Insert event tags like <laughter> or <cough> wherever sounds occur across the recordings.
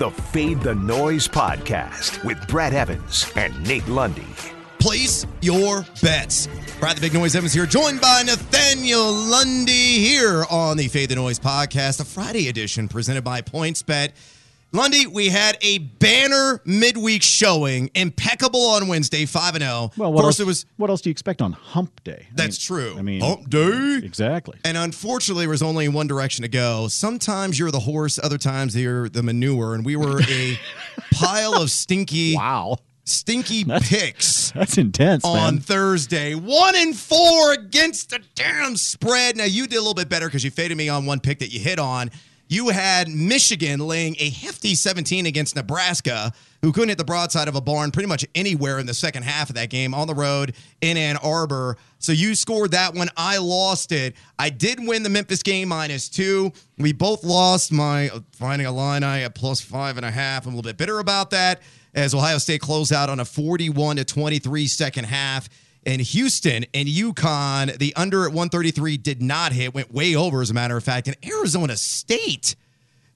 the Fade the Noise podcast with Brad Evans and Nate Lundy. Place your bets. Brad the Big Noise Evans here, joined by Nathaniel Lundy here on the Fade the Noise podcast, a Friday edition presented by PointsBet. Lundy, we had a banner midweek showing, impeccable on Wednesday, five and zero. Well, of what course, else, it was. What else do you expect on Hump Day? I That's mean- true. I mean, Hump Day. exactly. And unfortunately, there was only one direction to go. Sometimes you're the horse, other times you're the manure, and we were a <laughs> pile of stinky, Wow, stinky <laughs> picks. that's intense, on man. Thursday. One and four against the damn spread. Now you did a little bit better because you faded me on one pick that you hit on. You had Michigan laying a hefty 17 against Nebraska, who couldn't hit the broadside of a barn pretty much anywhere in the second half of that game on the road in Ann Arbor. So you scored that one. I lost it. I did win the Memphis game minus two. We both lost my uh, Fighting Illini at plus five and a half. I'm a little bit bitter about that as Ohio State closed out on a 41 to 23 second half. And Houston and UConn, the under at 133 did not hit, went way over, as a matter of fact. And Arizona State,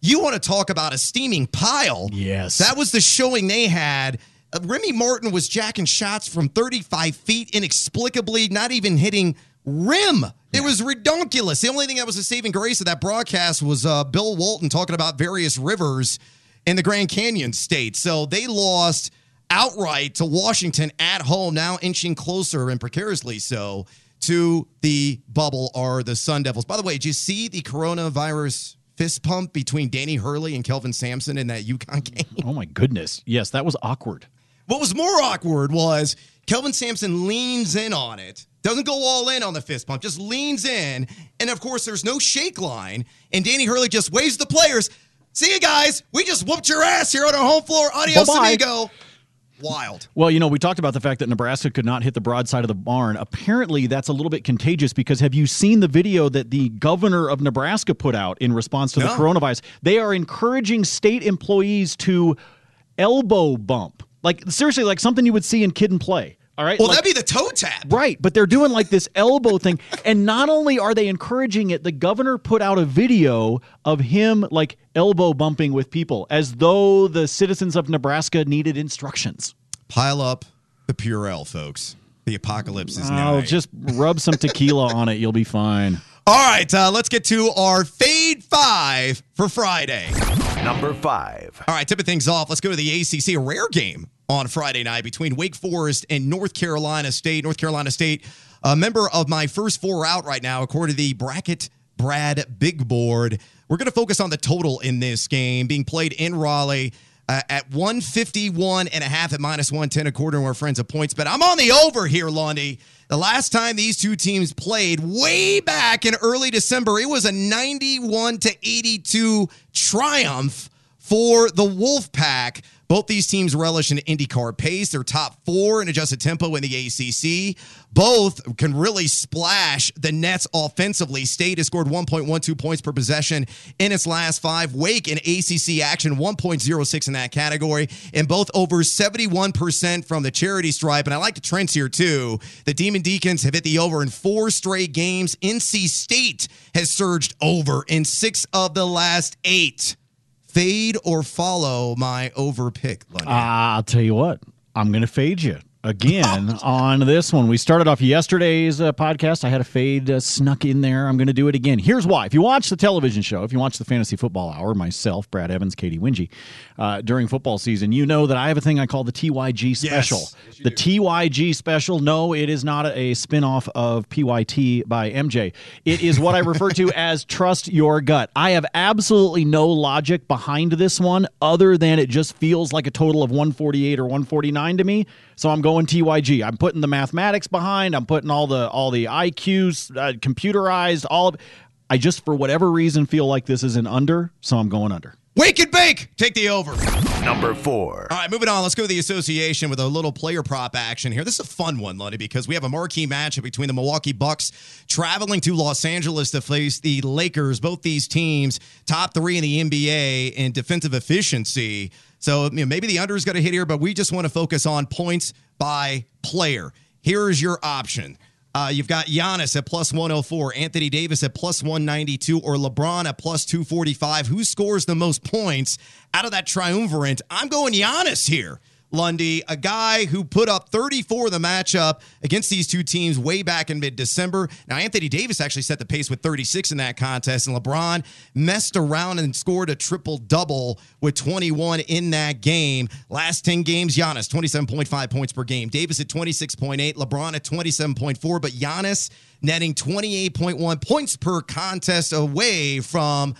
you want to talk about a steaming pile. Yes. That was the showing they had. Uh, Remy Martin was jacking shots from 35 feet, inexplicably, not even hitting rim. It was redonkulous. The only thing that was a saving grace of that broadcast was uh, Bill Walton talking about various rivers in the Grand Canyon state. So they lost outright to Washington at home, now inching closer and precariously so to the bubble are the Sun Devils. By the way, did you see the coronavirus fist pump between Danny Hurley and Kelvin Sampson in that UConn game? Oh my goodness, yes, that was awkward. What was more awkward was Kelvin Sampson leans in on it, doesn't go all in on the fist pump, just leans in. And of course, there's no shake line. And Danny Hurley just waves the players. See you guys. We just whooped your ass here on our home floor. Adios, Bye-bye. amigo. Wild. Well, you know, we talked about the fact that Nebraska could not hit the broadside of the barn. Apparently, that's a little bit contagious because have you seen the video that the governor of Nebraska put out in response to the coronavirus? They are encouraging state employees to elbow bump. Like, seriously, like something you would see in Kid and Play. All right. Well, Like- that'd be the toe tap. Right, but they're doing like this elbow thing. And not only are they encouraging it, the governor put out a video of him like elbow bumping with people as though the citizens of Nebraska needed instructions. Pile up the Purell, folks. The apocalypse is Oh, nigh. just rub some tequila on it. You'll be fine. All right, uh, let's get to our fade five for Friday. Number five. All right, tipping things off. Let's go to the ACC, a rare game on Friday night between Wake Forest and North Carolina State. North Carolina State, a member of my first four out right now, according to the bracket Brad Big Board. We're going to focus on the total in this game being played in Raleigh. Uh, at 151 and a half at minus 110 according to our friends at PointsBet i'm on the over here lundy the last time these two teams played way back in early december it was a 91 to 82 triumph for the Wolfpack. Both these teams relish an IndyCar pace. They're top four in adjusted tempo in the ACC. Both can really splash the Nets offensively. State has scored 1.12 points per possession in its last five. Wake in ACC action 1.06 in that category, and both over 71% from the charity stripe. And I like the trends here too. The Demon Deacons have hit the over in four straight games. NC State has surged over in six of the last eight fade or follow my over pick, Lundy? Ah, I'll tell you what, I'm going to fade you again on this one. We started off yesterday's uh, podcast. I had a fade uh, snuck in there. I'm going to do it again. Here's why. If you watch the television show, if you watch the Fantasy Football Hour, myself, Brad Evans, Katie Wingy, uh, during football season, you know that I have a thing I call the TYG special. the TYG special, no, it is not a, spinoff of PYT by MJ. It is what I refer to <laughs> as trust your gut. I have absolutely no logic behind this one other than it just feels like a total of 148 or 149 to me. So I'm going TYG. I'm putting the mathematics behind. I'm putting all the all the IQs uh, computerized. All of. I just for whatever reason feel like this is an under, so I'm going under. Wake and bake. Take the over. Number four. All right, moving on. Let's go to the association with a little player prop action here. This is a fun one, Lundy, because we have a marquee matchup between the Milwaukee Bucks traveling to Los Angeles to face the Lakers. Both these teams top three in the NBA in defensive efficiency. So you know, maybe the under is going to hit here, but we just want to focus on points by player. Here is your option. Uh, you've got Giannis at plus 104, Anthony Davis at plus 192, or LeBron at plus 245. Who scores the most points out of that triumvirate? I'm going Giannis here. Lundy, a guy who put up 34 the matchup against these two teams way back in mid December. Now, Anthony Davis actually set the pace with 36 in that contest, and LeBron messed around and scored a triple double with 21 in that game. Last 10 games, Giannis, 27.5 points per game. Davis at 26.8, LeBron at 27.4, but Giannis netting 28.1 points per contest away from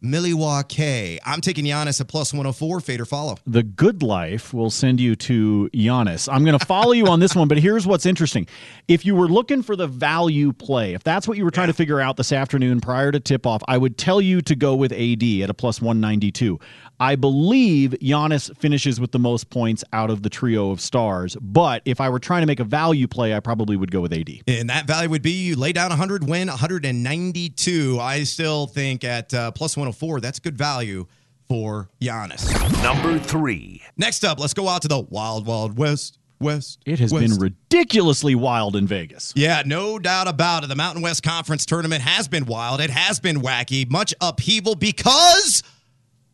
Milwaukee. I'm taking Giannis at plus 104. Fade or follow. The good life will send you to Giannis. I'm going to follow you on this one, but here's what's interesting. If you were looking for the value play, if that's what you were trying to figure out this afternoon prior to tip off, I would tell you to go with AD at a plus 192. I believe Giannis finishes with the most points out of the trio of stars. But if I were trying to make a value play, I probably would go with AD. And that value would be you lay down 100, win 192. I still think at uh, plus 104, that's good value for Giannis. Number three. Next up, let's go out to the Wild Wild West. West. It has West. been ridiculously wild in Vegas. Yeah, no doubt about it. The Mountain West Conference tournament has been wild. It has been wacky, much upheaval because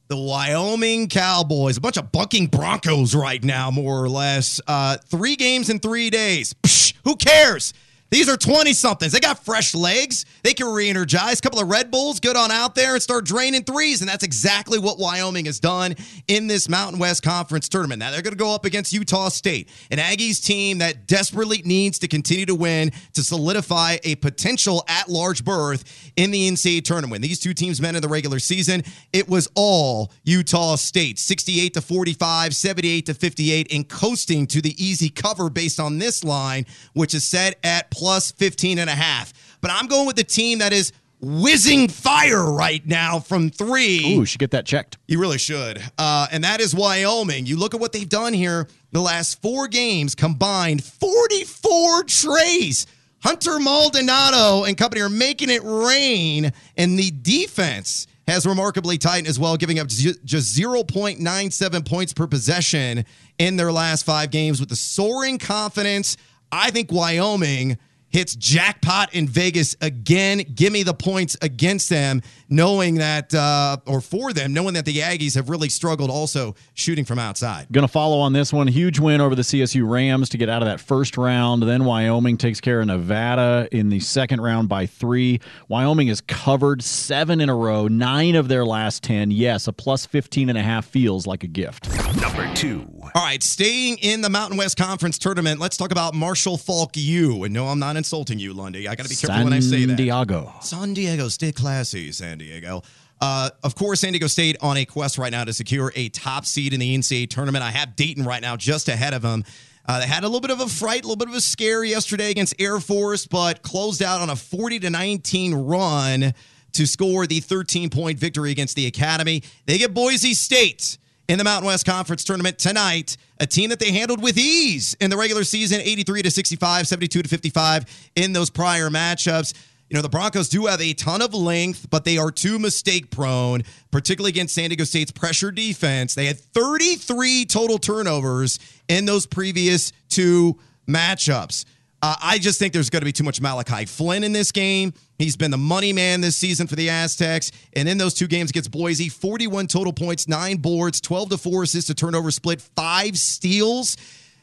the Wyoming Cowboys, a bunch of bucking Broncos right now, more or less. Uh, three games in three days. Psh, who cares? These are 20 somethings. They got fresh legs. They can re energize. A couple of Red Bulls, get on out there and start draining threes. And that's exactly what Wyoming has done in this Mountain West Conference tournament. Now they're going to go up against Utah State, an Aggies team that desperately needs to continue to win to solidify a potential at large berth in the NCAA tournament. These two teams met in the regular season, it was all Utah State 68 to 45, 78 to 58, and coasting to the easy cover based on this line, which is set at plus 15 and a half. But I'm going with the team that is whizzing fire right now from three. Ooh, should get that checked. You really should. Uh, and that is Wyoming. You look at what they've done here the last four games combined 44 trays. Hunter Maldonado and company are making it rain, and the defense has remarkably tightened as well, giving up just 0.97 points per possession in their last five games with the soaring confidence. I think Wyoming hits jackpot in Vegas again. Give me the points against them, knowing that, uh, or for them, knowing that the Aggies have really struggled also shooting from outside. Going to follow on this one. Huge win over the CSU Rams to get out of that first round. Then Wyoming takes care of Nevada in the second round by three. Wyoming has covered seven in a row, nine of their last 10. Yes, a plus 15 and a half feels like a gift. Number two. All right, staying in the Mountain West Conference tournament, let's talk about Marshall Faulk U. And no, I'm not insulting you, Lundy. I got to be careful San when I say that. San Diego. San Diego, stay classy, San Diego. Uh, of course, San Diego State on a quest right now to secure a top seed in the NCAA tournament. I have Dayton right now just ahead of them. Uh, they had a little bit of a fright, a little bit of a scare yesterday against Air Force, but closed out on a 40 to 19 run to score the 13 point victory against the Academy. They get Boise State in the Mountain West Conference tournament tonight. A team that they handled with ease in the regular season, 83 to 65, 72 to 55 in those prior matchups. You know, the Broncos do have a ton of length, but they are too mistake prone, particularly against San Diego State's pressure defense. They had 33 total turnovers in those previous two matchups. Uh, I just think there's going to be too much Malachi Flynn in this game. He's been the money man this season for the Aztecs. And in those two games against Boise, 41 total points, nine boards, 12 to 4 assists to turnover split, five steals.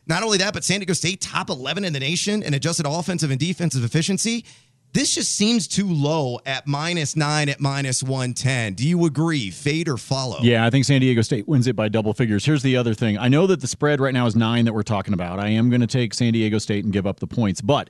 Not only that, but San Diego State top 11 in the nation in adjusted offensive and defensive efficiency. This just seems too low at minus nine, at minus 110. Do you agree? Fade or follow? Yeah, I think San Diego State wins it by double figures. Here's the other thing. I know that the spread right now is nine that we're talking about. I am going to take San Diego State and give up the points. But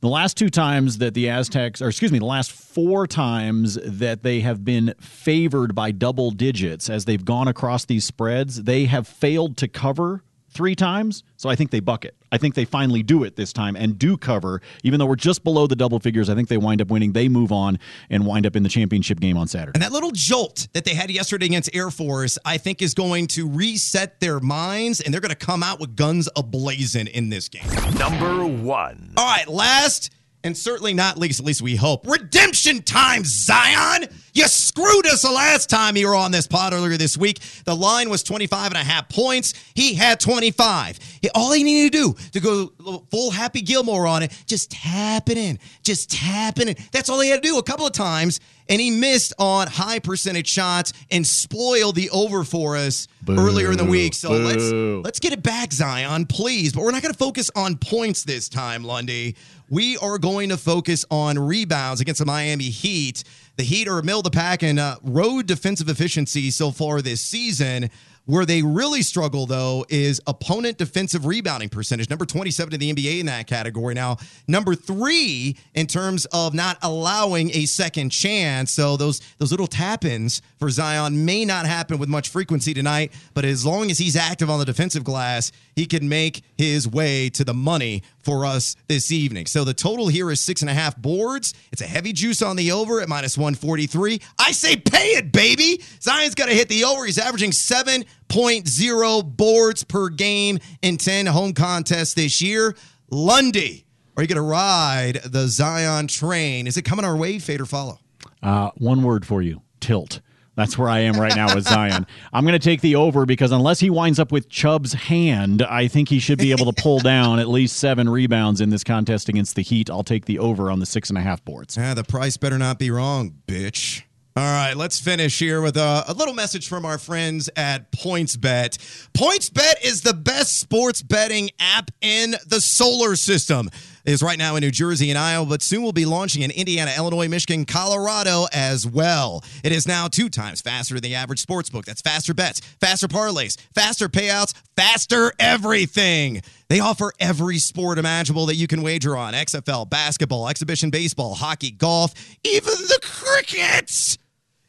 the last two times that the Aztecs, or excuse me, the last four times that they have been favored by double digits as they've gone across these spreads, they have failed to cover three times. So I think they buck it. I think they finally do it this time and do cover. Even though we're just below the double figures, I think they wind up winning. They move on and wind up in the championship game on Saturday. And that little jolt that they had yesterday against Air Force, I think, is going to reset their minds, and they're going to come out with guns ablazing in this game. Number one. All right, last and certainly not least, at least we hope, redemption time, Zion. You screwed us the last time you were on this pod earlier this week. The line was 25 and a half points. He had 25. All he needed to do to go full Happy Gilmore on it, just tap it in, just tap it in. That's all he had to do a couple of times, and he missed on high percentage shots and spoiled the over for us Boo. earlier in the week. So Boo. let's let's get it back, Zion, please. But we're not going to focus on points this time, Lundy. We are going to focus on rebounds against the Miami Heat. The Heat are middle of the pack in uh, road defensive efficiency so far this season. Where they really struggle, though, is opponent defensive rebounding percentage. Number 27 in the NBA in that category. Now, number three in terms of not allowing a second chance. So those those little tap-ins for Zion may not happen with much frequency tonight, but as long as he's active on the defensive glass, he can make his way to the money for us this evening. So the total here is six and a half boards. It's a heavy juice on the over at minus 143. I say pay it, baby. Zion's got to hit the over. He's averaging 7.0 boards per game in 10 home contests this year. Lundy, are you going to ride the Zion train? Is it coming our way, fade or follow? Uh, one word for you tilt. That's where I am right now with Zion. <laughs> I'm going to take the over because unless he winds up with Chubb's hand, I think he should be able to pull down at least seven rebounds in this contest against the Heat. I'll take the over on the six and a half boards. Ah, the price better not be wrong, bitch. All right, let's finish here with a, a, little message from our friends at PointsBet. PointsBet is the best sports betting app in the solar system. It is right now in New Jersey and Iowa, but soon will be launching in Indiana, Illinois, Michigan, Colorado as well. It is now two times faster than the average sports book. That's faster bets, faster parlays, faster payouts, faster everything. They offer every sport imaginable that you can wager on XFL, basketball, exhibition baseball, hockey, golf, even the crickets.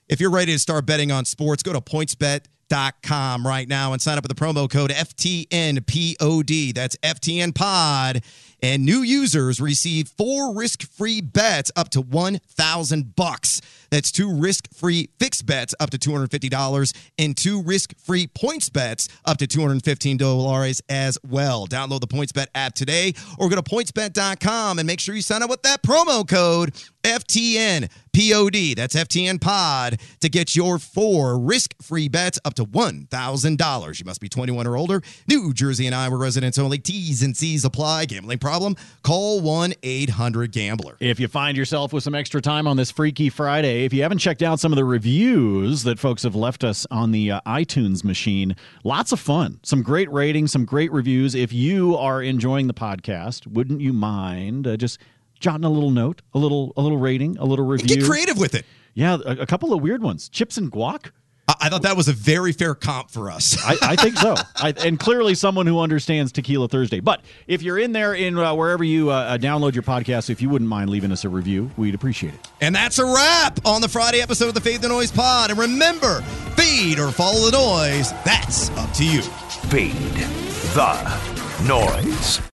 If you're ready to start betting on sports, go to pointsbet.com right now and sign up with the promo code FTNPOD. That's FTNPOD. And new users receive four risk-free bets up to 1000 bucks. That's two risk-free fixed bets up to $250 and two risk-free points bets up to $215 as well. Download the PointsBet app today or go to pointsbet.com and make sure you sign up with that promo code FTN POD. That's FTN Pod to get your four risk-free bets up to $1,000. You must be 21 or older. New Jersey and Iowa residents only. T's and C's apply. Gambling problem? Call 1-800-GAMBLER. If you find yourself with some extra time on this Freaky Friday, if you haven't checked out some of the reviews that folks have left us on the uh, iTunes machine, lots of fun. Some great ratings, some great reviews. If you are enjoying the podcast, wouldn't you mind uh, just jotting a little note, a little a little rating, a little review? Get creative with it. Yeah, a, a couple of weird ones. Chips and guac. I thought that was a very fair comp for us. <laughs> I, I, think so, I, and clearly someone who understands Tequila Thursday. But if you're in there in uh, wherever you uh, download your podcast, if you wouldn't mind leaving us a review, we'd appreciate it. And that's a wrap on the Friday episode of the Fade the Noise Pod. And remember, feed or follow the noise. That's up to you. Feed the noise.